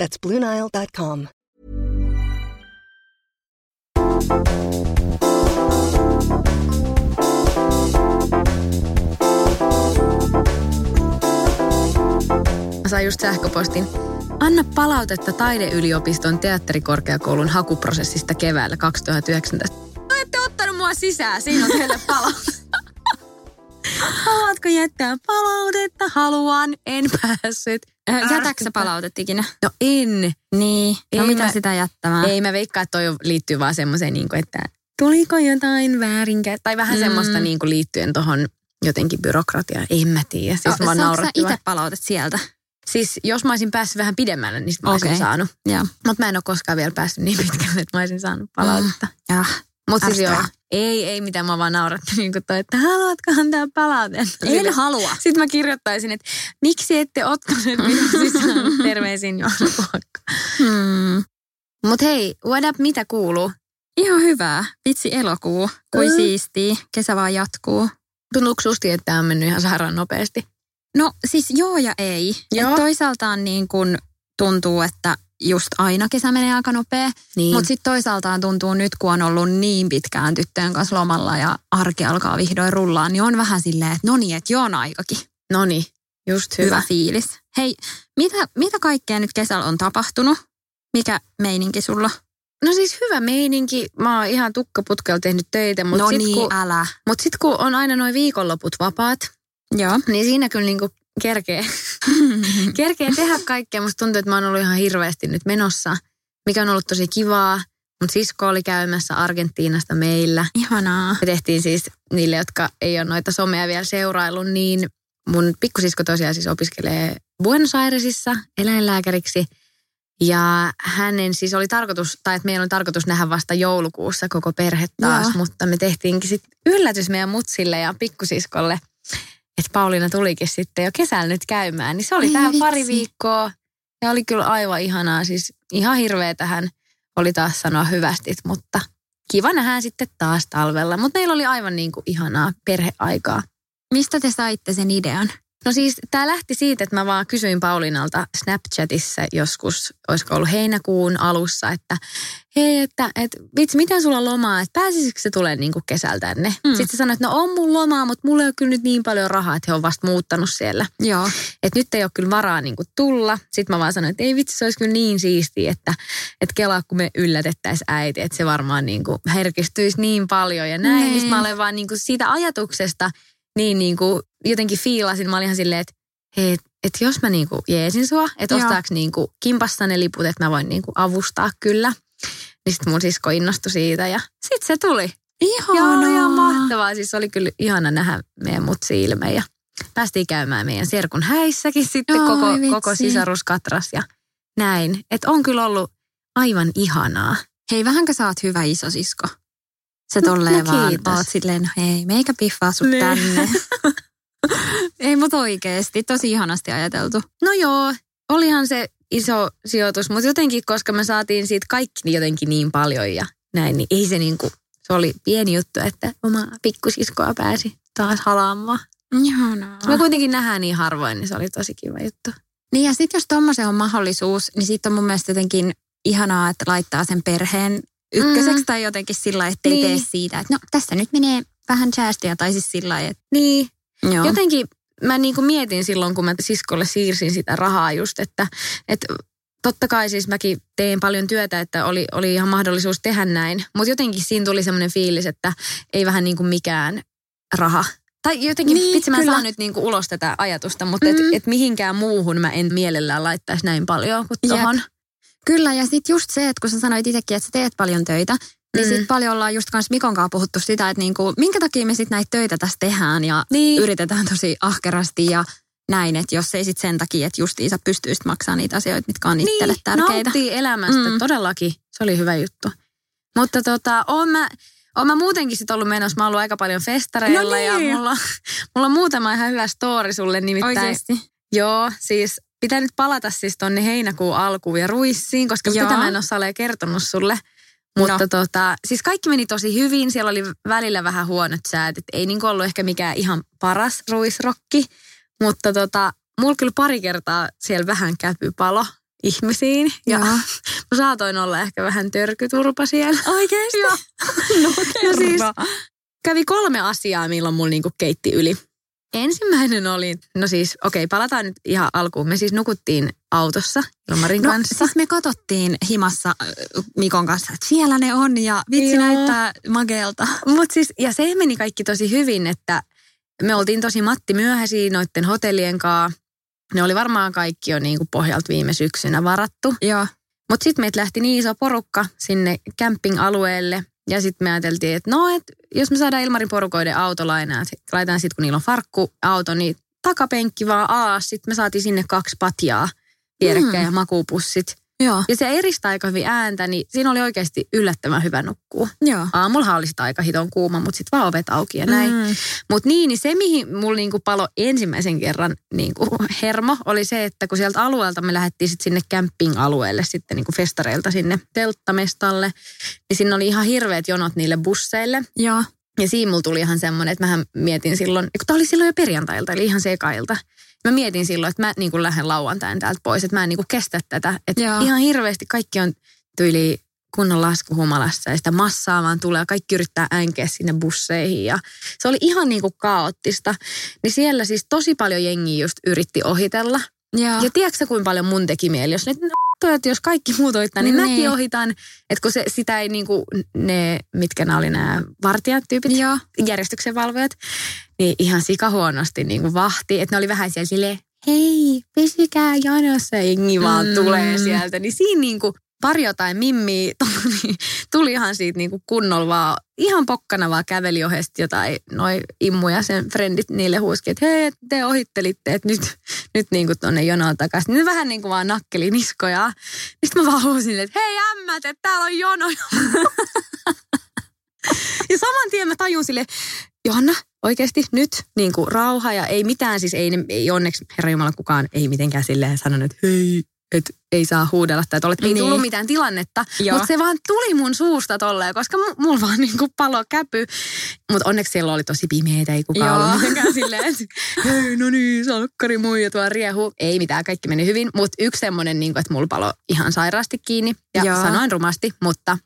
That's BlueNile.com. Sain just sähköpostin. Anna palautetta taideyliopiston teatterikorkeakoulun hakuprosessista keväällä 2019. No ette ottanut mua sisään, siinä on teille palautetta. Haluatko jättää palautetta? Haluan, en päässyt. Äh, Jätätkö sä palautet ikinä? No en. Niin. No Ei mitä mä- sitä jättämään? Ei mä veikkaa, että toi liittyy vaan semmoiseen, niin että tuliko jotain väärinkä. Tai vähän Mm. semmoista niin kuin liittyen tuohon jotenkin byrokratiaan. En mä tiedä. Siis No, vaan saatko sä itse palautet sieltä? Siis jos mä olisin päässyt vähän pidemmälle, niin sit mä olisin Okei. saanut. Mutta mä en ole koskaan vielä päässyt niin pitkälle, että mä olisin saanut palautetta. Ja. Mutta siis joo. Ei, ei mitään, mä vaan nauratti niin kuin toi, että haluatko antaa palautetta? En Sille- halua. Sitten mä kirjoittaisin, että miksi ette ottaneet minua sisään terveisin Puokka. Hmm. Mutta hei, what up, mitä kuuluu? Ihan hyvää. Vitsi elokuu. Kui Mm. siistii. Kesä vaan jatkuu. Tuntuuko susti, että tämä on mennyt ihan sairaan nopeasti? No siis joo ja ei. Joo. Et toisaaltaan niin kun tuntuu, että just aina kesä menee aika nopea. Niin. Mutta sitten toisaaltaan tuntuu nyt, kun on ollut niin pitkään tyttöjen kanssa lomalla ja arki alkaa vihdoin rullaan, niin on vähän silleen, että no niin, että joo on aikakin. no niin, just Hyvä. hyvä. fiilis. Hei, mitä, mitä kaikkea nyt kesällä on tapahtunut? Mikä meininki sulla? No siis hyvä meininki. Mä oon ihan tukkaputkella tehnyt töitä, mutta no sit, niin, kun, älä. mut sit kun on aina noin viikonloput vapaat, Joo. niin siinä kyllä niinku kerkee, kerkee tehdä kaikkea. Musta tuntuu, että mä oon ollut ihan hirveästi nyt menossa, mikä on ollut tosi kivaa. Mun sisko oli käymässä Argentiinasta meillä. Ihanaa. Me tehtiin siis niille, jotka ei ole noita somea vielä seuraillut, niin mun pikkusisko tosiaan siis opiskelee Buenos Airesissa eläinlääkäriksi. Ja hänen siis oli tarkoitus, tai että meidän oli tarkoitus nähdä vasta joulukuussa koko perhe taas, Joo. mutta me tehtiinkin sitten yllätys meidän mutsille ja pikkusiskolle, että Pauliina tulikin sitten jo kesällä nyt käymään. Niin se oli Ai tähän vitsi. pari viikkoa ja oli kyllä aivan ihanaa, siis ihan hirveä tähän oli taas sanoa hyvästit, mutta kiva nähdään sitten taas talvella. Mutta meillä oli aivan niin kuin ihanaa perheaikaa. Mistä te saitte sen idean? No siis tämä lähti siitä, että mä vaan kysyin Pauliinalta Snapchatissa joskus, olisiko ollut heinäkuun alussa, että hei, että et, vitsi, miten sulla on lomaa, että pääsisikö se tulee niinku kesällä tänne? Mm. Sitten se sanoi, että no on mun lomaa, mutta mulla ei ole kyllä nyt niin paljon rahaa, että he on vasta muuttanut siellä. Joo. Että nyt ei ole kyllä varaa niinku tulla. Sitten mä vaan sanoin, että ei vitsi, se olisi kyllä niin siistiä, että, että kelaa kun me yllätettäisiin äiti, että se varmaan niinku herkistyisi niin paljon ja näin. Niin. Niin. mä olen vaan niinku siitä ajatuksesta niin niinku jotenkin fiilasin. Mä olin ihan silleen, että hei, et, jos mä niinku jeesin sua, että Joo. ostaaks niinku kimpassa ne liput, että mä voin niinku avustaa kyllä. Niin sitten mun sisko innostui siitä ja sitten se tuli. Ihanaa. Joo, ihan mahtavaa. Siis oli kyllä ihana nähdä meidän mutsi ilme ja päästiin käymään meidän serkun häissäkin sitten Oi, koko, vitsi. koko sisaruskatras ja näin. Että on kyllä ollut aivan ihanaa. Hei, vähänkö sä oot hyvä isosisko? Sä No- tolleen no vaan oot silleen, no hei, meikä piffaa sut Niin. tänne. Ei mut oikeesti, tosi ihanasti ajateltu. No joo, olihan se iso sijoitus, mutta jotenkin, koska me saatiin siitä kaikki jotenkin niin paljon ja näin, niin ei se niinku, se oli pieni juttu, että oma pikkusiskoa pääsi taas halaamaan. Ihanaa. Me kuitenkin nähdään niin harvoin, niin se oli tosi kiva juttu. Niin ja sitten jos tommosen on mahdollisuus, niin sitten on mun mielestä jotenkin ihanaa, että laittaa sen perheen ykköseksi Mm. tai jotenkin sillä lailla, ettei Niin. tee siitä, että no tässä nyt menee vähän säästöjä tai siis sillä lailla, että Niin, joo. jotenkin mä niinku mietin silloin, kun mä siskolle siirsin sitä rahaa just, että, että totta kai siis mäkin teen paljon työtä, että oli, oli ihan mahdollisuus tehdä näin. Mutta jotenkin siinä tuli semmoinen fiilis, että ei vähän niin kuin mikään raha. Tai jotenkin, Niin, niin, vitsi mä kyllä. saa nyt niin kuin ulos tätä ajatusta, mutta mm. Et, et mihinkään muuhun mä en mielellään laittaisi näin paljon kuin Jep. Kyllä, ja sitten just se, että kun sä sanoit itsekin, että sä teet paljon töitä, niin Mm. sitten paljon ollaan just kans Mikon kanssa puhuttu sitä, että niinku, minkä takia me sitten näitä töitä tässä tehdään ja Niin. yritetään tosi ahkerasti ja näin, että jos ei sitten sen takia, että justiinsa pystyisi maksamaan niitä asioita, mitkä on itselle niin, tärkeitä. nauttii elämästä, mm. todellakin. Se oli hyvä juttu. Mutta tota, oon mä, oon mä muutenkin sitten ollut menossa. Mä oon ollut aika paljon festareilla No niin. ja mulla, mulla on muutama ihan hyvä story sulle nimittäin. Oikeesti? Joo, siis pitää nyt palata siis tonne heinäkuun alkuun ja ruissiin, koska Joo. tätä mä en ole Sale kertonut sulle. Mutta No. tota, siis kaikki meni tosi hyvin. Siellä oli välillä vähän huonot säät. Et ei niinku ollut ehkä mikään ihan paras ruisrokki. Mutta tota, mulla kyllä pari kertaa siellä vähän käpypalo ihmisiin. Ja Joo. mä saatoin olla ehkä vähän törkyturpa siellä. Oikeesti? Joo. no, No siis, kävi kolme asiaa, milloin mulla niinku keitti yli. Ensimmäinen oli, no siis, okei, palataan nyt ihan alkuun. Me siis nukuttiin autossa Ilmarin No kanssa. siis me katsottiin himassa äh, Mikon kanssa, että siellä ne on ja vitsi Joo. näyttää mageelta. Mut siis, ja se meni kaikki tosi hyvin, että me oltiin tosi Matti myöhäisiä noitten hotellien kanssa. Ne oli varmaan kaikki jo niinku pohjalta viime syksynä varattu. Joo. Mutta sitten meitä lähti niin iso porukka sinne camping-alueelle. Ja sitten me ajateltiin, että no, et jos me saadaan Ilmarin porukoiden autolainaa, että laitetaan sitten kun niillä on farkku auto, niin takapenkki vaan alas. Sitten me saatiin sinne kaksi patjaa vierekkäin Mm. ja makuupussit. Joo. Ja se eristää aika hyvin ääntä, niin siinä oli oikeasti yllättävän hyvä nukkua. Joo. Aamullahan oli sitä aika hiton kuuma, mutta sitten vaan ovet auki ja näin. Mm. Mutta niin, niin se mihin mulla niinku palo ensimmäisen kerran niinku hermo oli se, että kun sieltä alueelta me lähdettiin sit sinne camping-alueelle sitten niinku festareilta sinne telttamestalle, niin siinä oli ihan hirveät jonot niille busseille. Joo. Ja siinä mulla tuli ihan semmoinen, että mähän mietin silloin, kun tämä oli silloin jo perjantailta, eli ihan sekailta. Mä mietin silloin, että mä niin kuin lähden lauantain täältä pois, että mä en niin kuin kestä tätä. Että Joo. ihan hirveästi kaikki on tyyli kunnon laskuhumalassa ja sitä massaa vaan tulee. Kaikki yrittää änkeä sinne busseihin ja se oli ihan niin kuin kaoottista. Niin siellä siis tosi paljon jengiä just yritti ohitella. Joo. Ja tiedätkö kuinka paljon mun teki mieli, jos ne, no, että jos kaikki muut ohittaa, niin, Niin. mäkin ohitan. Että kun se, sitä ei niinku, ne, mitkä nämä oli nämä vartijat tyypit, Joo. järjestyksen valvojat, niin ihan sikahuonosti niin kuin vahti. Että ne oli vähän siellä silleen, hei, pysykää jonossa, ja jengi vaan Mm. tulee sieltä. Niin siinä niin kuin pari jotain mimmiä tuli, ihan siitä niin kuin kunnolla vaan, ihan pokkana vaan käveli ohesti jotain, noi immu ja sen frendit niille huuski, että hei, te ohittelitte, että nyt, nyt niin kuin tonne jonoon takaisin. Ne vähän niin kuin vaan nakkeli niskoja. Sitten mä vaan huusin, että hei ämmät, että täällä on jono. Ja saman tien mä tajun sille, Johanna, oikeasti nyt niin kuin rauha ja ei mitään, siis ei, ei onneksi Herra Jumala kukaan ei mitenkään silleen sanonut, että hei, että ei saa huudella tai tolle. Ei Niin. tullut mitään tilannetta, mutta se vaan tuli mun suusta tolleen, koska mu- mulla vaan niin kuin palo käpy. Mutta onneksi siellä oli tosi pimeitä, ei kukaan Joo. ollut mitenkään silleen, että hei, no niin, salkkari muija tuo riehu. Ei mitään, kaikki meni hyvin, mutta yksi semmoinen, niin kuin, että mulla palo ihan sairaasti kiinni ja Joo. sanoin rumasti, mutta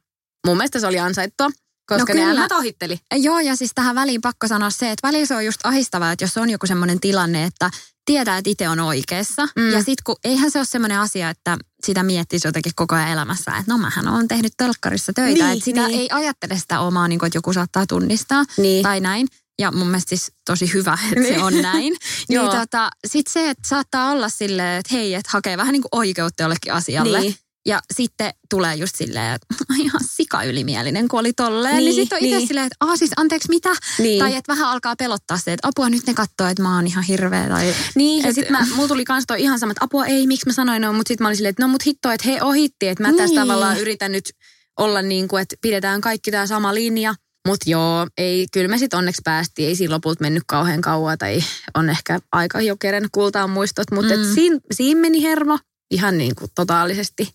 mun mielestä se oli ansaittua. Koska No ne kyllä. ohitteli. Joo, ja siis tähän väliin pakko sanoa se, että välillä se on just ahistavaa, että jos on joku semmoinen tilanne, että tietää, että itse on oikeassa. Mm. Ja sitten kun eihän se ole semmoinen asia, että sitä miettisi jotenkin koko ajan elämässä, että no mähän olen tehnyt telkkarissa töitä. Niin, että sitä niin. ei ajattele sitä omaa, niin kuin, että joku saattaa tunnistaa Niin. tai näin. Ja mun mielestä siis tosi hyvä, että Niin. se on näin. niin tota, sitten se, että saattaa olla silleen, että hei, että hakee vähän niin kuin oikeutta jollekin asialle. Niin. Ja sitten tulee just silleen, että ihan sika-ylimielinen, kun oli tolleen. Niin, Niin, sitten on itse niin. silleen, että aah siis anteeksi mitä? Niin. Tai että vähän alkaa pelottaa se, että apua nyt ne katsoo, että mä oon ihan hirveä. Tai... Niin, ja sitten mulla tuli kans toi ihan sama, että apua ei, miksi mä sanoin noin, mutta sitten mä olin silleen, että no mut hitto, että he ohitti, että mä tässä Niin. tavallaan yritän nyt olla niin kuin, että pidetään kaikki tämä sama linja. Mutta joo, ei, kyllä me sitten onneksi päästiin, ei siinä lopulta mennyt kauhean kauan tai on ehkä aika jo kerännyt kultaan muistot, mutta mm. siinä, siinä meni hermo ihan niin kuin totaalisesti.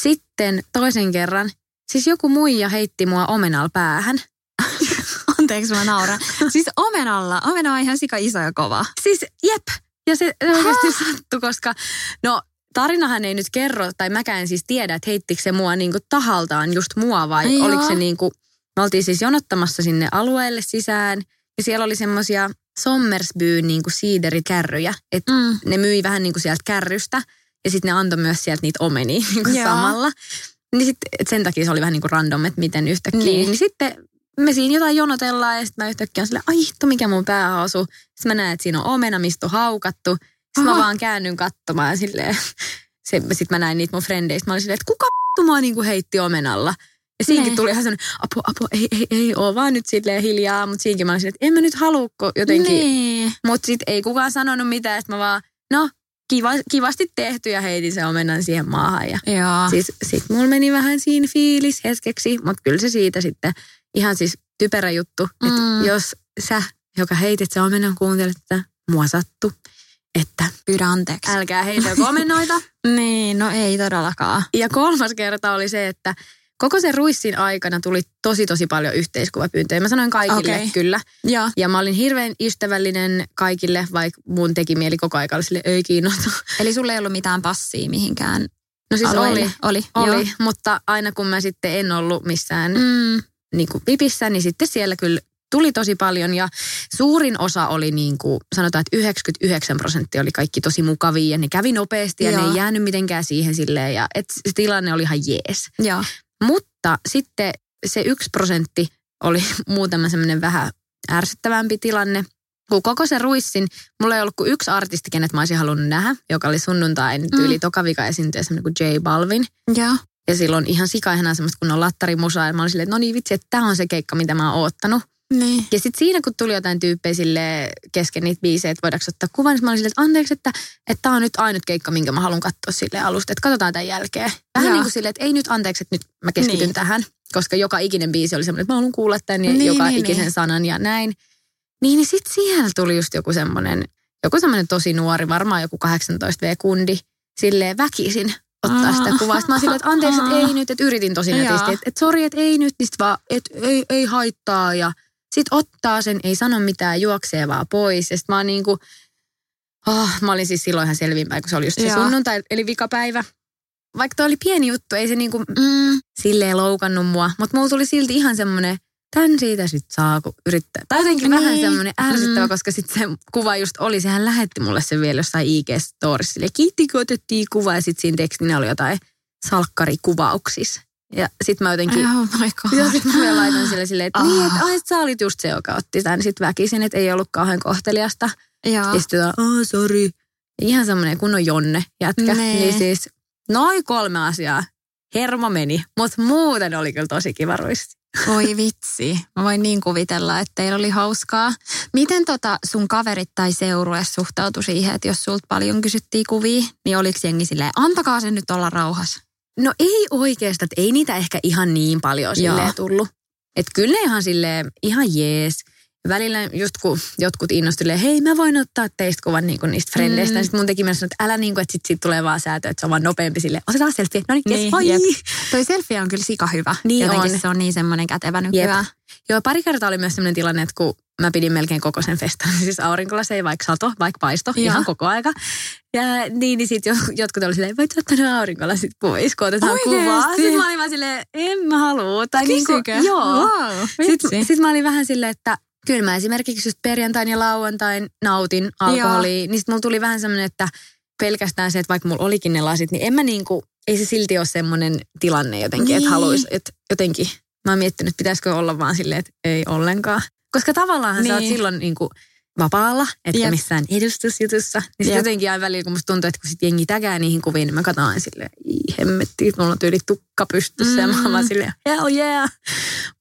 Sitten toisen kerran, siis joku muija heitti mua omenal päähän. Anteeksi, mä nauran. Siis omenalla. Omena on ihan sika iso ja kova. Siis jep. Ja se oikeasti sattui, koska no tarinahan ei nyt kerro, tai mäkään en siis tiedä, että heittikö se mua niinku tahaltaan just mua vai Joo. oliko se niinku, me oltiin siis jonottamassa sinne alueelle sisään ja siellä oli semmoisia Sommersbyn niinku siiderikärryjä, että Mm. ne myi vähän niinku sieltä kärrystä ja sitten ne antoi myös sieltä niitä omenia niinku Joo. samalla. Niin sit, et sen takia se oli vähän niin kuin random, että miten yhtäkkiä. Niin. Niin. niin sitten me siinä jotain jonotellaan ja sitten mä yhtäkkiä on silleen, ai hitto, mikä mun päähän osuu. Sitten mä näen, että siinä on omena, mistä on haukattu. Sitten Aha. mä vaan käännyn katsomaan silleen, se, sit mä näin niitä mun frendeistä. Mä olin silleen, että kuka vittu mua niinku heitti omenalla. Ja siinkin Niin. tuli ihan sellainen, apu, apu, ei, ei, ei, oo vaan nyt silleen hiljaa. Mutta siinkin mä olin silleen, että en mä nyt haluukko jotenkin. Niin. Mutta sitten ei kukaan sanonut mitään, että mä vaan, no kiva, kivasti tehty ja heitin sen omenan siihen maahan. Ja Joo. Siis sit mulla meni vähän siinä fiilis hetkeksi, mutta kyllä se siitä sitten ihan siis typerä juttu, että Mm. jos sä, joka heitit se omenan, kuuntelet, että mua sattu, että Pyydä anteeksi. älkää heitelkö omenoita. Niin, no ei todellakaan. Ja kolmas kerta oli se, että koko sen ruissin aikana tuli tosi tosi paljon yhteiskuvapyyntöjä. Mä sanoin kaikille Okei. kyllä. Joo. Ja mä olin hirveän ystävällinen kaikille, vaikka mun teki mieli koko aika olla sille, ei kiinnosta. Eli sulla ei ollut mitään passia mihinkään No siis alueelle? oli, Oli, oli Joo. mutta aina kun mä sitten en ollut missään Mm. niin kuin pipissä, niin sitten siellä kyllä tuli tosi paljon ja suurin osa oli niin kuin, sanotaan, että 99 prosenttia oli kaikki tosi mukavia ja ne kävi nopeasti ja Joo. ne ei jäänyt mitenkään siihen silleen ja et se tilanne oli ihan jees. Joo. Mutta sitten se yksi prosentti oli muutama semmoinen vähän ärsyttävämpi tilanne. Kun koko se ruissin, mulla ei ollut kuin yksi artisti, kenet mä olisin halunnut nähdä, joka oli sunnuntain tyyli mm. tokavika esiintyjä, semmoinen kuin J Balvin. Joo. Ja silloin ihan sikaihana semmoista kun on lattarimusaa. Ja mä olin silleen, että no niin vitsi, että tämä on se keikka, mitä mä oon oottanut. Niin. Ja sitten siinä, kun tuli jotain tyyppejä sille kesken niitä biisejä, että voidaanko ottaa kuvan, niin mä olin silleen, että anteeksi, että tämä on nyt ainut keikka, minkä mä haluan katsoa sille alusta. Että katsotaan tämän jälkeen. Vähän niin kuin silleen, että ei nyt anteeksi, että nyt mä keskityn Niin. niin. tähän. Koska joka ikinen biisi oli semmoinen, että mä haluan kuulla tämän ja Niin, joka niin, ikisen niin. sanan ja näin. Niin, niin sitten siellä tuli just joku semmoinen, joku semmoinen tosi nuori, varmaan joku 18V-kundi, silleen väkisin ottaa sitä Aa. kuvaa. Sitten mä silleen, että anteeksi, että ei nyt, että yritin tosi nätisti, että, että sori, että ei nyt, niin vaan, että ei, ei haittaa ja sitten ottaa sen, ei sano mitään, juoksee vaan pois. Ja sitten mä oon niinku, oh, mä olin siis silloin ihan selvinpäin, kun se oli just se Joo. sunnuntai, eli vikapäivä. Vaikka toi oli pieni juttu, ei se niinku Mm. silleen loukannut mua, mutta mulla tuli silti ihan semmoinen, tän siitä sit saa, kun yrittää. Tai jotenkin Niin. vähän semmoinen ärsyttävä, Mm. koska sitten se kuva just oli, sehän lähetti mulle sen vielä jossain IG-storissa. Silleen, kiitti, kun otettiin kuva ja sitten siinä tekstinä oli jotain salkkarikuvauksissa. Ja sitten mä jotenkin, Oh my god. ja sitten mä laitan sille silleen, että Ah. niin, että, ai, että sä olit just se, joka otti tämän. Sitten väkisin, että ei ollut kauhean kohteliasta. Ja sitten oh, sorry. Ihan semmoinen kunnon jonne jätkä. Nee. Niin siis noin kolme asiaa. Hermo meni, mutta muuten oli kyllä tosi kiva ruisti. Voi vitsi. Mä voin niin kuvitella, että teillä oli hauskaa. Miten tota sun kaverit tai seurue suhtautui siihen, että jos sulta paljon kysyttiin kuvia, niin oliko jengi silleen, antakaa sen nyt olla rauhassa? No ei oikeastaan, että ei niitä ehkä ihan niin paljon Joo. silleen tullut. Että kyllä ne ihan silleen, ihan jees. Välillä just kun jotkut innostuivat, hei mä voin ottaa teistä kuvan niinku niistä frendeistä. Mm. Mm. Sitten mun teki myös sanoa, että älä niinku, että sit siitä tulee vaan säätö, että se on vaan nopeampi sille. Otetaan selfie. No niin, yes, Niin, moi. jep. Toi selfie on kyllä sika hyvä. Niin Jotenkin on. se on niin semmoinen kätevä nykyään. Joo, pari kertaa oli myös sellainen tilanne, että kun mä pidin melkein koko sen festan, siis aurinkolaseen, vaikka sato, vaikka paisto, Joo. ihan koko aika. Ja niin, niin sitten jotkut oli silleen, voit ottaa ne aurinkolasit pois, kun otetaan Oikeesti? kuvaa. Sitten mä olin vaan silleen, en mä halua. Tai niinku, Kysykö? joo. Wow, Sitten sit mä olin vähän silleen, että kyllä mä esimerkiksi just perjantain ja lauantain nautin alkoholia. Niin sitten mulla tuli vähän semmoinen, että pelkästään se, että vaikka mulla olikin ne lasit, niin en mä niinku, ei se silti ole semmoinen tilanne jotenkin, Niin. että haluaisi, että jotenkin mä oon miettinyt, pitäisikö olla vaan silleen, että ei ollenkaan. Koska tavallaan niin. sä oot Niin. silloin niinku vapaalla, etkä Jep. missään edustusjutussa. Niin Jep. jotenkin aina välillä, kun musta tuntuu, että kun sit jengi tägää niihin kuviin, niin mä katson aina silleen, "Ii, hemmetti, mulla on tyyli tukka pystyssä. Ja mä oon vaan Mm. silleen, hell yeah.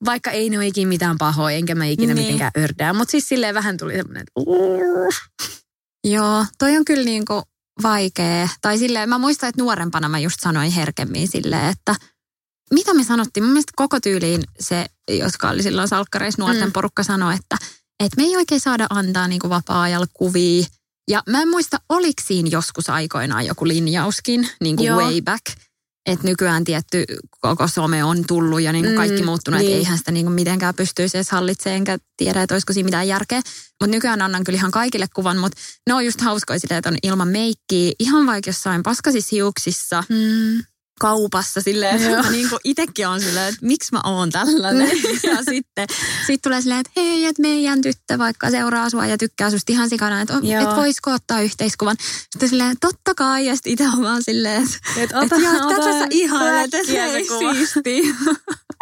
Vaikka ei ne ole ikinä mitään pahoja, enkä mä ikinä Niin. mitenkään ördää. Mutta siis silleen vähän tuli semmoinen, että. Joo, toi on kyllä niinku vaikea. Tai silleen, mä muistan, että nuorempana mä just sanoin herkemmin silleen, että mitä me sanottiin? Mun mielestä koko tyyliin se, jotka oli silloin salkkareissa nuorten mm. porukka sanoi, että, että me ei oikein saada antaa niin vapaa-ajalla kuvia. Ja mä en muista, oliko siinä joskus aikoinaan joku linjauskin, niin kuin way back. Että nykyään tietty koko some on tullut ja niin kuin kaikki mm, muuttunut, niin. että eihän sitä niin kuin mitenkään pystyisi edes hallitsemaan, enkä tiedä, että olisiko siinä mitään järkeä. Mutta nykyään annan kyllä ihan kaikille kuvan, mutta ne on just hauskoja sitä, että on ilman meikkiä, ihan vaikka jossain paskasissa hiuksissa. Mm kaupassa silleen, että mä niin itsekin on silleen, että miksi mä oon tällainen. ja sitten sit tulee silleen, että hei, että meidän tyttö vaikka seuraa sua ja tykkää susta ihan sikana, että, että voisiko ottaa yhteiskuvan. Sitten silleen, totta kai, ja sitten itse on vaan silleen, että, et ota, että ota, tätä sä ihailet, että siisti.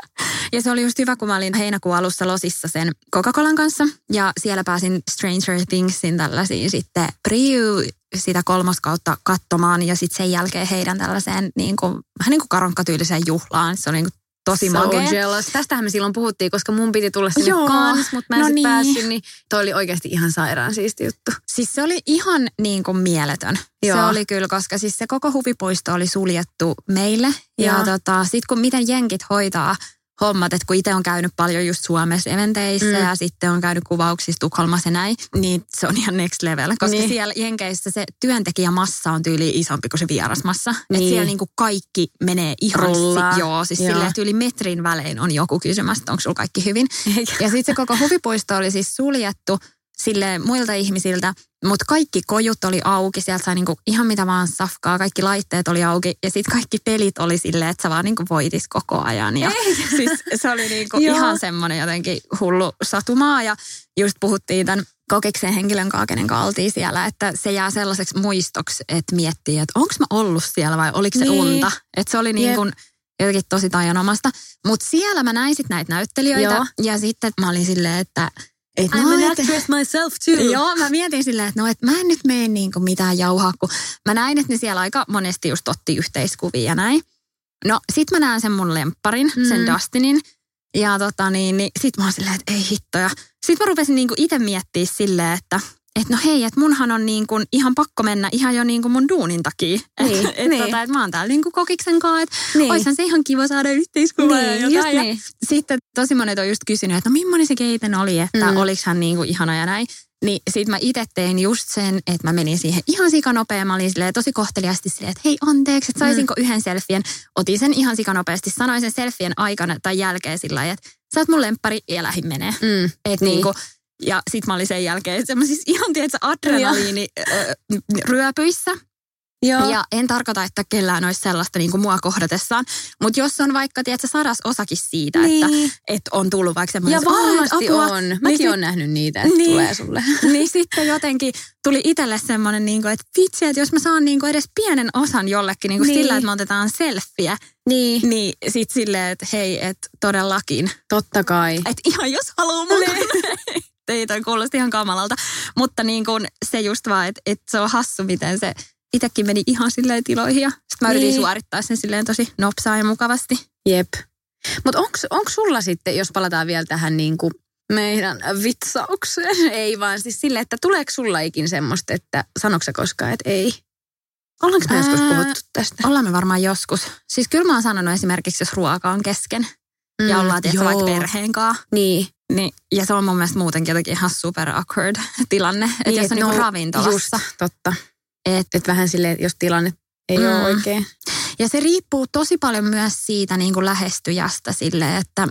Ja se oli just hyvä, kun mä olin heinäkuun alussa Losissa sen Coca-Colan kanssa. Ja siellä pääsin Stranger Thingsin tällaisiin sitten Priu sitä kolmoskautta katsomaan ja sitten sen jälkeen heidän tällaiseen niin kuin, vähän niin kuin karonkkatyyliseen juhlaan. Se on niin kuin tosi so magea. jealous. Tästähän me silloin puhuttiin, koska mun piti tulla sinne Joo, kans, mutta mä en no niin. päässyt, niin toi oli oikeasti ihan sairaan siisti juttu. Siis se oli ihan niin kuin mieletön. Joo. Se oli kyllä, koska siis se koko huvipuisto oli suljettu meille. Joo. Ja tota, sitten kun miten jenkit hoitaa hommat, että kun itse on käynyt paljon just Suomessa eventeissä mm. ja sitten on käynyt kuvauksissa Tukholmassa ja näin, niin se on ihan next level. Koska niin. siellä Jenkeissä se työntekijämassa on tyyli isompi kuin se vierasmassa. Niin. Että siellä niinku kaikki menee ihan si- joo, siis joo. silleen, että yli metrin välein on joku kysymässä, onko sulla kaikki hyvin. Eikä. Ja sitten se koko huvipuisto oli siis suljettu sille muilta ihmisiltä, mutta kaikki kojut oli auki, sieltä sai niinku ihan mitä vaan safkaa, kaikki laitteet oli auki ja sitten kaikki pelit oli silleen, että sä vaan niinku voitis koko ajan. Ja siis se oli niinku ihan semmoinen jotenkin hullu satumaa ja just puhuttiin tämän kokiksen henkilön kanssa, kenen kanssa siellä, että se jää sellaiseksi muistoksi, että miettii, että onko mä ollut siellä vai oliko se niin. unta. Että se oli niin kuin jotenkin tosi tajanomasta. Mutta siellä mä näin sitten näitä näyttelijöitä Joo. ja sitten mä olin silleen, että et I'm no, an actress myself too. Joo, mä mietin silleen, että no, et mä en nyt mene niinku mitään jauhaa, kun mä näin, että ne siellä aika monesti just otti yhteiskuvia ja näin. No sit mä näen sen mun lempparin, mm. sen Dustinin. Ja tota niin, niin sit mä oon silleen, että ei hittoja. Sit mä rupesin niinku itse miettiä silleen, että että no hei, että munhan on niin kuin ihan pakko mennä ihan jo niin kuin mun duunin takia. Niin, että et niin. tota, et mä oon täällä niin kuin kokiksen kanssa, että niin. olisihan se ihan kiva saada yhteiskuva niin, ja jotain. Ja niin. Sitten tosi monet on just kysynyt, että no millainen se keiten oli, että mm. oliks hän niin kuin ihana ja näin. Niin sit mä itse tein just sen, että mä menin siihen ihan sikanopea. Mä olin tosi kohteliasti silleen, että hei anteeksi, että saisinko mm. yhden selfien. Otin sen ihan sikanopeasti, sanoin sen selfien aikana tai jälkeen sillä että sä oot mun lemppari ja lähin menee. Mm. Että niin. niin kuin, ja sit mä olin sen jälkeen semmoisissa ihan, tiedätkö, adrenaliini ryöpyissä. Joo. Ja en tarkoita, että kellään olisi sellaista niin kuin mua kohdatessaan. Mutta jos on vaikka, tiedätkö, sadas osakin siitä, niin. että, että on tullut vaikka semmoinen... Ja varmasti apua, on. Mäkin niin, olen nähnyt niitä, että niin, tulee sulle. Niin sitten jotenkin tuli itselle semmoinen, niin kuin, että vitsi, että jos mä saan niin kuin edes pienen osan jollekin niin kuin niin. sillä, että me otetaan selfieä. Niin. Niin sit silleen, että hei, että todellakin. Totta kai. Että ihan jos haluaa mulle. Niin. ei toi kuulosti ihan kamalalta. Mutta niin kuin se just vaan, että, että se on hassu, miten se itsekin meni ihan silleen tiloihin ja sitten mä yritin niin. suorittaa sen silleen tosi nopsaa ja mukavasti. Jep. Mutta onko sulla sitten, jos palataan vielä tähän niin kuin meidän vitsaukseen, ei vaan siis sille, että tuleeko sulla ikin semmoista, että sanoksi koskaan, että ei? Ollaanko me joskus puhuttu tästä? Ollaan me varmaan joskus. Siis kyllä mä oon sanonut esimerkiksi, jos ruoka on kesken mm, ja ollaan tietysti vaikka perheen kanssa. Niin. Niin, ja se on mun mielestä muutenkin jotenkin ihan super awkward tilanne. Että niin, jos on no, niinku ravintolassa. Just, totta. Että et vähän silleen, jos tilanne ei mm. ole oikein. Ja se riippuu tosi paljon myös siitä niin kuin lähestyjästä sille, että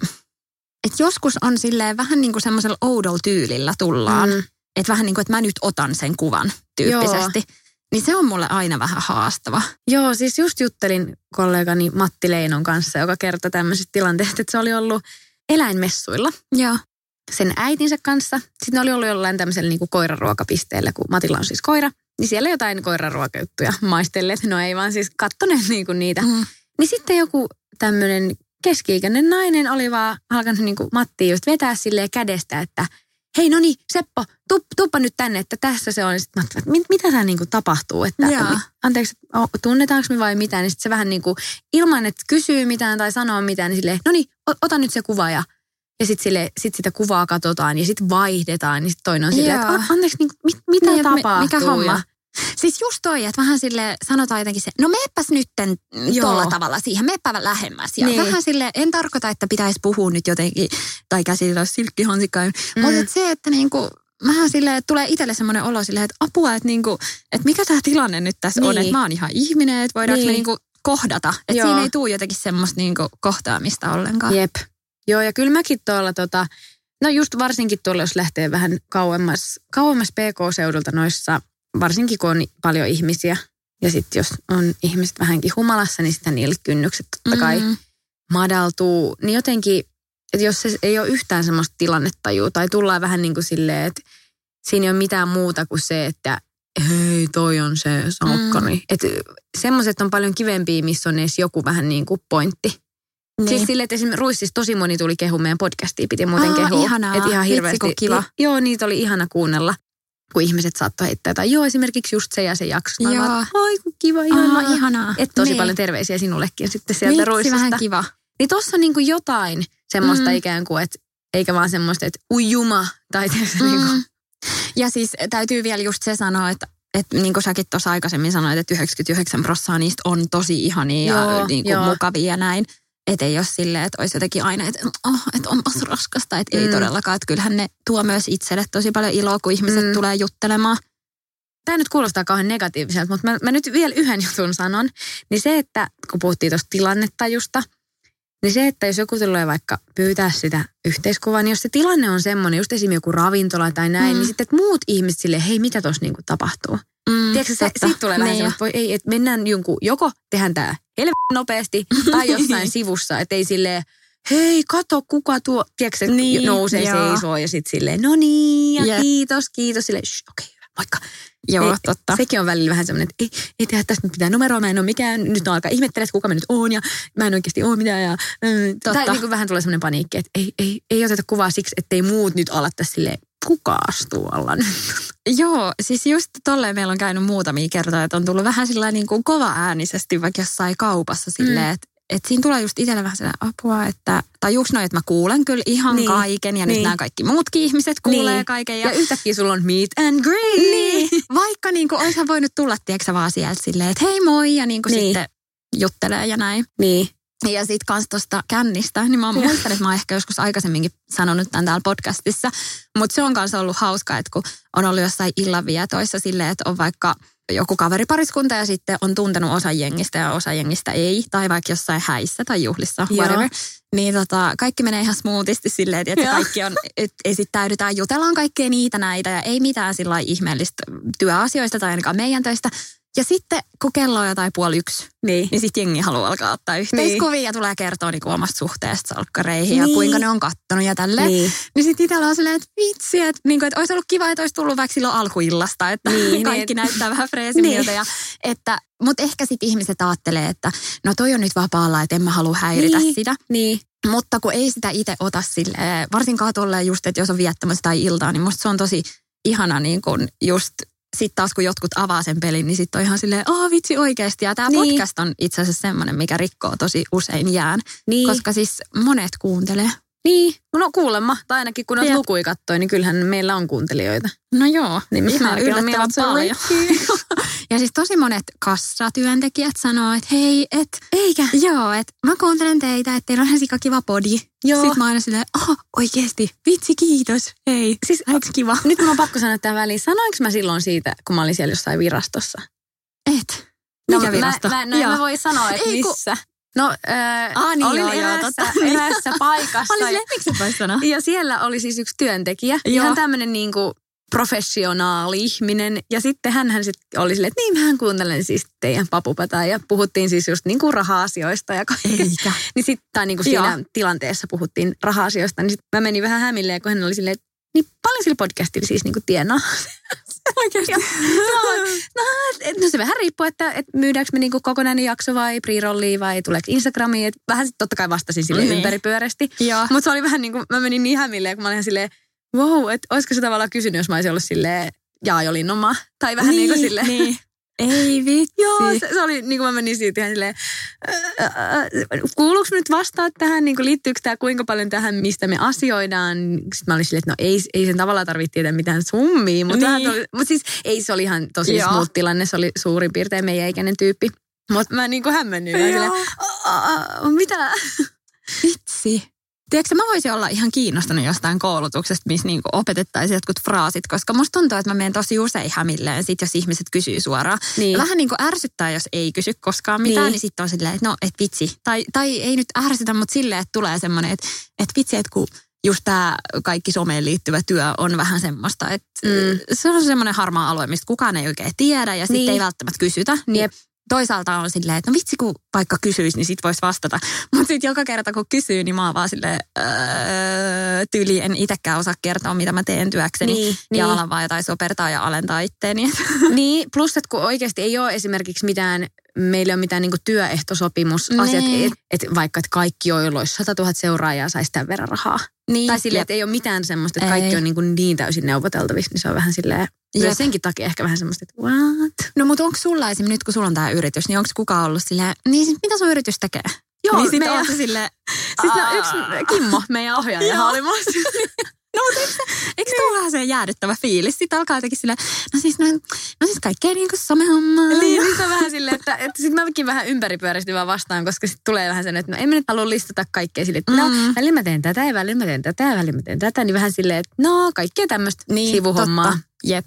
et joskus on silleen vähän niin kuin semmoisella oudolla tyylillä tullaan. Mm. Että vähän niin kuin, että mä nyt otan sen kuvan tyyppisesti. Joo. Niin se on mulle aina vähän haastava. Joo, siis just juttelin kollegani Matti Leinon kanssa, joka kertoi tämmöisestä tilanteesta, että se oli ollut eläinmessuilla. Joo sen äitinsä kanssa. Sitten ne oli ollut jollain tämmöisellä niin kuin koiraruokapisteellä, kun Matilla on siis koira. Niin siellä jotain koiraruokajuttuja maistelleet. No ei vaan siis kattoneet niin kuin niitä. Mm. Niin sitten joku tämmöinen keski-ikäinen nainen oli vaan alkanut niin kuin Matti just vetää silleen kädestä, että hei no niin Seppo, tup, tuppa nyt tänne, että tässä se on. Sitten mä mit, mitä tämä niin kuin tapahtuu, että Jaa. anteeksi, tunnetaanko me vai mitä, niin sitten se vähän niin kuin ilman, että kysyy mitään tai sanoo mitään, niin silleen, no niin, ota nyt se kuva ja ja sitten sit sitä kuvaa katsotaan ja sitten vaihdetaan. Niin sitten toinen on silleen, että anteeksi, niin, mit, mitä niin, tapahtuu? Mikä homma? Ja, Siis just toi, että vähän sille sanotaan jotenkin se, no meepäs nytten Joo. tolla tavalla siihen, meepä lähemmäs. Ja Niin. vähän sille, en tarkoita, että pitäisi puhua nyt jotenkin, tai käsillä silkkihansikkain, mm. mutta et se, että niinku, vähän silleen, että tulee itselle semmoinen olo silleen, että apua, että, niinku, että mikä tämä tilanne nyt tässä niin. on, Niin. että mä oon ihan ihminen, että voidaanko niin. me Niin. niinku kohdata. Että siinä ei tule jotenkin semmoista niinku kohtaamista ollenkaan. Jep. Joo, ja kyllä mäkin tuolla tota, no just varsinkin tuolla, jos lähtee vähän kauemmas, kauemmas PK-seudulta noissa, varsinkin kun on paljon ihmisiä, ja sitten jos on ihmiset vähänkin humalassa, niin sitten niille kynnykset totta kai Mm. madaltuu. Niin jotenkin, että jos se ei ole yhtään semmoista tilannetajua, tai tullaan vähän niin kuin silleen, että siinä ei ole mitään muuta kuin se, että hei, toi on se salkkari. Mm. Että semmoiset on paljon kivempiä, missä on edes joku vähän niin kuin pointti. Niin. Siis silleen, että esimerkiksi Ruississa tosi moni tuli kehu meidän podcastiin, piti muuten Aa, kehua. ihanaa. Ihan hirveästi. kiva. Joo, niitä oli ihana kuunnella, kun ihmiset saattoi heittää jotain. Joo, esimerkiksi just se ja se jakso. Joo. vaan, Ai kun kiva, Aa, ihanaa. ihanaa. Et tosi Niin. paljon terveisiä sinullekin sitten sieltä Vitsi, Ruissista. vähän kiva. Niin tossa on niinku jotain semmoista Mm. ikään kuin, että eikä vaan semmoista, että ui juma. Tai mm. niinku, Mm. Ja siis täytyy vielä just se sanoa, että että niin kuin säkin tuossa aikaisemmin sanoit, että 99 prosenttia niistä on tosi ihania ja Joo, niin kuin mukavia ja näin. Että ei ole silleen, että olisi jotenkin aina, että, oh, että onpas raskasta. Että ei Mm. todellakaan. Että kyllähän ne tuo myös itselle tosi paljon iloa, kun ihmiset Mm. tulee juttelemaan. tämä nyt kuulostaa kauhean negatiiviselta, mutta mä, mä nyt vielä yhden jutun sanon. Niin se, että kun puhuttiin tuosta tilannetajusta, niin se, että jos joku tulee vaikka pyytää sitä yhteiskuvaa, niin jos se tilanne on semmoinen, just esimerkiksi joku ravintola tai näin, Mm. mm. niin sitten että muut ihmiset silleen, hei mitä tuossa niinku tapahtuu? Mm, Tiedätkö, se, siitä tulee vähän Niin. voi ei, että mennään jonkun, joko tehdään tämä helvetin nopeasti tai jossain sivussa, että ei silleen, hei kato kuka tuo, tiedätkö, se Niin, nousee joo. seisoo ja sitten silleen, no niin ja Jep. kiitos, kiitos, silleen, "Shh, okei, hyvä, moikka. Joo, ei, totta. Sekin on välillä vähän semmoinen, että ei, ei tehdä tästä nyt mitään numeroa, mä en ole mikään, nyt on alkaa ihmettelee, että kuka mä nyt oon ja mä en oikeasti ole mitään. Ja, mm, Totta. tai niin kuin vähän tulee semmoinen paniikki, että ei, ei, ei oteta kuvaa siksi, ettei muut nyt ala tässä silleen, kuka astuu alla nyt. Joo, siis just tolleen meillä on käynyt muutamia kertoja, että on tullut vähän sillä niin kuin kova äänisesti vaikka jossain kaupassa silleen, Mm. että että siinä tulee just itselle vähän sellainen apua, että tajuuks noin, että mä kuulen kyllä ihan Niin. kaiken ja nyt Niin. nämä kaikki muutkin ihmiset kuulee Niin. kaiken. Ja, Ja, yhtäkkiä sulla on meet and greet. niin, vaikka niin kuin oishan voinut tulla, tiedätkö vaan sieltä silleen, että hei moi ja niin kuin Niin. sitten juttelee ja näin. Niin. Ja sitten kans tuosta kännistä, niin mä oon muistan, että mä oon ehkä joskus aikaisemminkin sanonut tämän täällä podcastissa, mutta se on kanssa ollut hauska, että kun on ollut jossain illanvietoissa silleen, että on vaikka joku kaveripariskunta ja sitten on tuntenut osa jengistä ja osa jengistä ei, tai vaikka jossain häissä tai juhlissa, Joo. whatever. Niin tota, kaikki menee ihan smoothisti silleen, että Joo. kaikki on, et esittäydytään, jutellaan kaikkea niitä näitä ja ei mitään sillä ihmeellistä työasioista tai ainakaan meidän töistä. Ja sitten kun kello on jotain puoli yksi, Niin. niin sitten jengi haluaa alkaa ottaa yhteiskuvia ja tulee kertoa niinku omasta suhteesta salkkareihin ja Niin. kuinka ne on kattonut ja tälleen. Niin, Niin. niin sitten itsellä on silleen, että vitsi, että, niinku, että olisi ollut kiva, että olisi tullut vaikka silloin alkuillasta, että Niin, niin, kaikki niin. näyttää vähän freesimmiltä. Niin. Ja, että, mutta ehkä sitten ihmiset ajattelee, että no toi on nyt vapaalla, että en mä halua häiritä Niin. sitä. Niin. Mutta kun ei sitä itse ota sille, varsinkaan tolleen just, että jos on viettämässä tai iltaa, niin musta se on tosi ihana niin kun just sitten taas kun jotkut avaa sen pelin, niin sitten on ihan silleen, oh vitsi oikeasti. Ja tämä Niin. podcast on itse asiassa semmoinen, mikä rikkoo tosi usein jään, Niin. koska siis monet kuuntelee. Niin. No kuulemma. Tai ainakin kun noita Jep. lukuja kattoi, niin kyllähän meillä on kuuntelijoita. No joo, Niin ihan on yllättävän paljon. ja siis tosi monet kassatyöntekijät sanoo, että hei, et, Eikä. joo, että mä kuuntelen teitä, että teillä on ihan kiva podi. Joo. Sitten mä aina silleen, oh, oikeesti, vitsi kiitos, hei, Siis Eiks kiva? Nyt mä oon pakko sanoa tähän väliin. Sanoinko mä silloin siitä, kun mä olin siellä jossain virastossa? Et. Mikä no, virasto? Mä, mä, no, en Joo. mä voi sanoa, että Ei, missä. No, äh, Aa, niin olin joo, joo, eräässä, totta. eräässä paikassa. Olin sanoa? ja siellä oli siis yksi työntekijä. Joo. Ihan tämmöinen niinku professionaali ihminen. Ja sitten hän sitten oli silleen, että niin mähän kuuntelen siis teidän papupataa. Ja puhuttiin siis just niinku raha-asioista ja kaikkea. Eikä. Niin sitten, tai niinku siinä Joo. tilanteessa puhuttiin raha-asioista, niin sitten mä menin vähän hämilleen, kun hän oli silleen, että niin paljon sillä podcastilla siis niinku tienaa. Oikeasti. no, no, se vähän riippuu, että, että myydäänkö me niinku kokonainen jakso vai pre-rollia vai tuleeko Instagramiin. Et vähän sitten totta kai vastasin sille Niin. ympäripyöreästi. Joo. Mutta se oli vähän niin kuin, mä menin niin hämilleen, kun mä olin silleen, wow, että olisiko se tavallaan kysynyt, jos mä olisin ollut silleen, jaa, jo linnoma. Tai vähän niin, niin kuin silleen. Niin. Ei vitsi. Joo, se, se oli, niin kuin mä menin siitä ihan silleen, kuuluuko nyt vastaa tähän, niin kuin liittyykö tämä kuinka paljon tähän, mistä me asioidaan. Sitten mä olin silleen, että no ei, ei sen tavallaan tarvitse tietää mitään summia, mutta, niin. mutta siis ei se oli ihan tosi Joo. smooth tilanne, se oli suurin piirtein meidän ikäinen tyyppi. Mutta mä niin kuin hämmennyin. Silleen, mitä? Vitsi. Tiedätkö, mä voisin olla ihan kiinnostunut jostain koulutuksesta, missä niinku opetettaisiin jotkut fraasit, koska musta tuntuu, että mä menen tosi usein hämilleen, sit jos ihmiset kysyy suoraan. Niin. Ja vähän niin kuin ärsyttää, jos ei kysy koskaan mitään, niin, niin sitten on silleen, että no, et vitsi. Tai, tai ei nyt ärsytä, mutta silleen, että tulee semmoinen, että, että vitsi, että kun just tämä kaikki someen liittyvä työ on vähän semmoista, että mm. se on semmoinen harmaa alue, mistä kukaan ei oikein tiedä ja sitten niin. ei välttämättä kysytä. Niin Jep toisaalta on silleen, että no vitsi kun vaikka kysyisi, niin sit voisi vastata. Mutta sitten joka kerta kun kysyy, niin mä oon vaan silleen, öö, tyyli en itsekään osaa kertoa, mitä mä teen työkseni. Niin, ja niin. alan vaan jotain sopertaa ja alentaa itteeni. Niin, plus että kun oikeasti ei ole esimerkiksi mitään meillä ei ole mitään niin työehtosopimusasiat, niin. että et vaikka että kaikki, joilla olisi 100 000 seuraajaa, saisi tämän verran rahaa. Niin. Tai silleen, että ei ole mitään semmoista, että ei. kaikki on niin, kuin niin täysin neuvoteltavissa, niin se on vähän silleen, ja senkin takia ehkä vähän semmoista, että what? No mutta onko sulla esimerkiksi nyt, kun sulla on tämä yritys, niin onko kukaan ollut silleen, niin siis mitä sun yritys tekee? Joo, niin sit meidän... silleen, siis no, yksi Kimmo, meidän ohjaaja, oli No mutta eikö, eikö niin. vähän se jäädyttävä fiilis? Sitten alkaa jotenkin silleen, no siis, no, no siis kaikkea niin kuin somehommaa. Niin, se on vähän silleen, että, että sitten mäkin vähän ympäripyörästi vaan vastaan, koska sitten tulee vähän sen, että no en mä nyt halua listata kaikkea silleen, että no, mm. no välillä mä teen tätä ja välillä mä teen tätä ja välillä mä teen tätä, niin vähän silleen, että no kaikkea tämmöistä niin, sivuhommaa. Totta. Jep.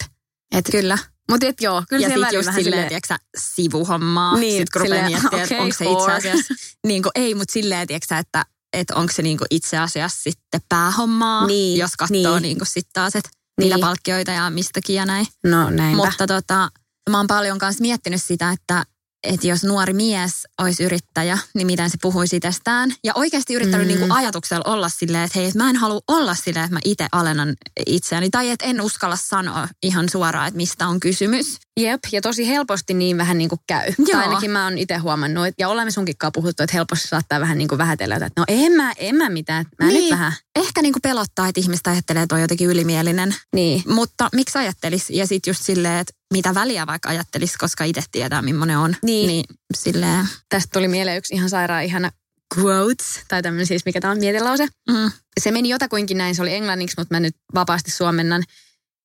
Et kyllä. Mutta et joo, kyllä ja se välillä vähän silleen, tiiäksä, sivuhommaa. Niin, sit kun rupeaa miettimään, okay, että onko se itse asiassa, niin kuin, ei, mutta silleen, tiiäksä, että että onko se niinku itse asiassa sitten päähommaa, niin, jos katsoo niin. niinku sitten taas, että niillä niin. palkkioita ja mistäkin ja näin. No näinpä. Mutta tota, mä oon paljon kanssa miettinyt sitä, että että jos nuori mies olisi yrittäjä, niin miten se puhuisi itsestään. Ja oikeasti yrittänyt mm. niin kuin ajatuksella olla silleen, että hei, että mä en halua olla silleen, että mä itse alennan itseäni. Tai että en uskalla sanoa ihan suoraan, että mistä on kysymys. Jep, ja tosi helposti niin vähän niin kuin käy. Joo. Tai ainakin mä oon itse huomannut, ja olemme sunkin puhuttu, että helposti saattaa vähän niin kuin vähätellä, että no en mä, en mä mitään, mä niin. nyt vähän. Ehkä niin kuin pelottaa, että ihmistä ajattelee, että on jotenkin ylimielinen. Niin. Mutta miksi ajattelisi? Ja sitten just silleen, että mitä väliä vaikka ajattelisi, koska itse tietää, millainen on. Niin. niin silleen. Tästä tuli mieleen yksi ihan sairaan ihana quotes, tai tämmöinen siis, mikä tämä on mietelause. Mm. Se meni jotakuinkin näin, se oli englanniksi, mutta mä nyt vapaasti suomennan,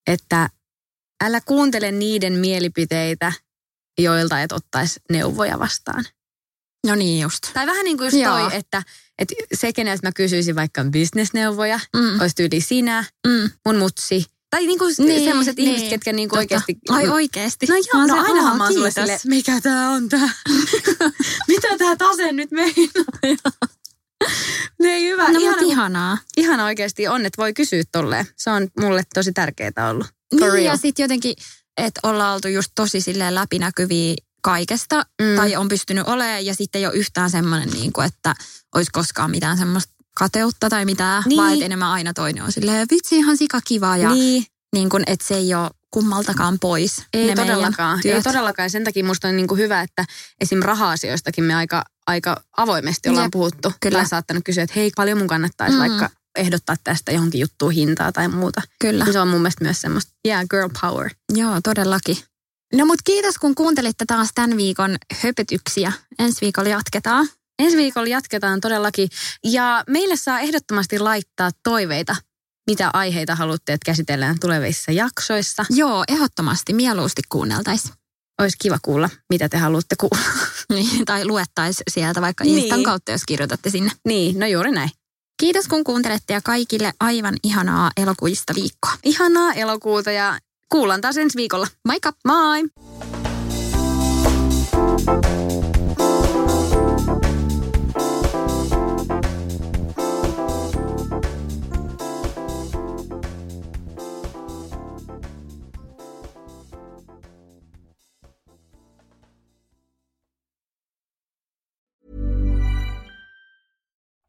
että älä kuuntele niiden mielipiteitä, joilta et ottaisi neuvoja vastaan. No niin just. Tai vähän niin kuin just toi, että, että se, keneltä mä kysyisin vaikka bisnesneuvoja, mm. olisi tyyli sinä, mm. mun mutsi – tai niinku niin, semmoiset niin, ihmiset, ketkä niinku oikeasti... Ai oikeasti? No joo, no aina mä oon sulle sille, mikä tää on tää? Mitä tää tase nyt meinaa? Ne hyvä. No, ihana, ihanaa. Ihana oikeasti on, että voi kysyä tolleen. Se on mulle tosi tärkeää ollut. For niin real. ja sitten jotenkin, että ollaan oltu just tosi silleen läpinäkyviä kaikesta. Mm. Tai on pystynyt olemaan ja sitten ei ole yhtään semmoinen, niin kuin, että olisi koskaan mitään semmoista kateutta tai mitään, niin. vaan enemmän aina toinen on silleen, vitsi ihan sika kiva ja niin. Niin kun, että se ei ole kummaltakaan pois. Ei todellakaan. Ei todellakaan. Sen takia musta on niin kuin hyvä, että esim. raha-asioistakin me aika, aika avoimesti ollaan Jep, puhuttu. Kyllä. Olen saattanut kysyä, että hei, paljon mun kannattaisi mm. vaikka ehdottaa tästä johonkin juttuun hintaa tai muuta. Kyllä. Niin se on mun mielestä myös semmoista, yeah, girl power. Joo, todellakin. No mut kiitos kun kuuntelitte taas tämän viikon höpötyksiä. Ensi viikolla jatketaan. Ensi viikolla jatketaan todellakin. Ja meille saa ehdottomasti laittaa toiveita mitä aiheita haluatte, että käsitellään tulevissa jaksoissa. Joo, ehdottomasti mieluusti kuunneltaisiin. Olisi kiva kuulla, mitä te haluatte kuulla. Niin, tai luettaisiin sieltä vaikka niin. Instan kautta, jos kirjoitatte sinne. Niin, no juuri näin. Kiitos kun kuuntelette ja kaikille aivan ihanaa elokuista viikkoa. Ihanaa elokuuta ja kuullaan taas ensi viikolla. Moikka! Moi!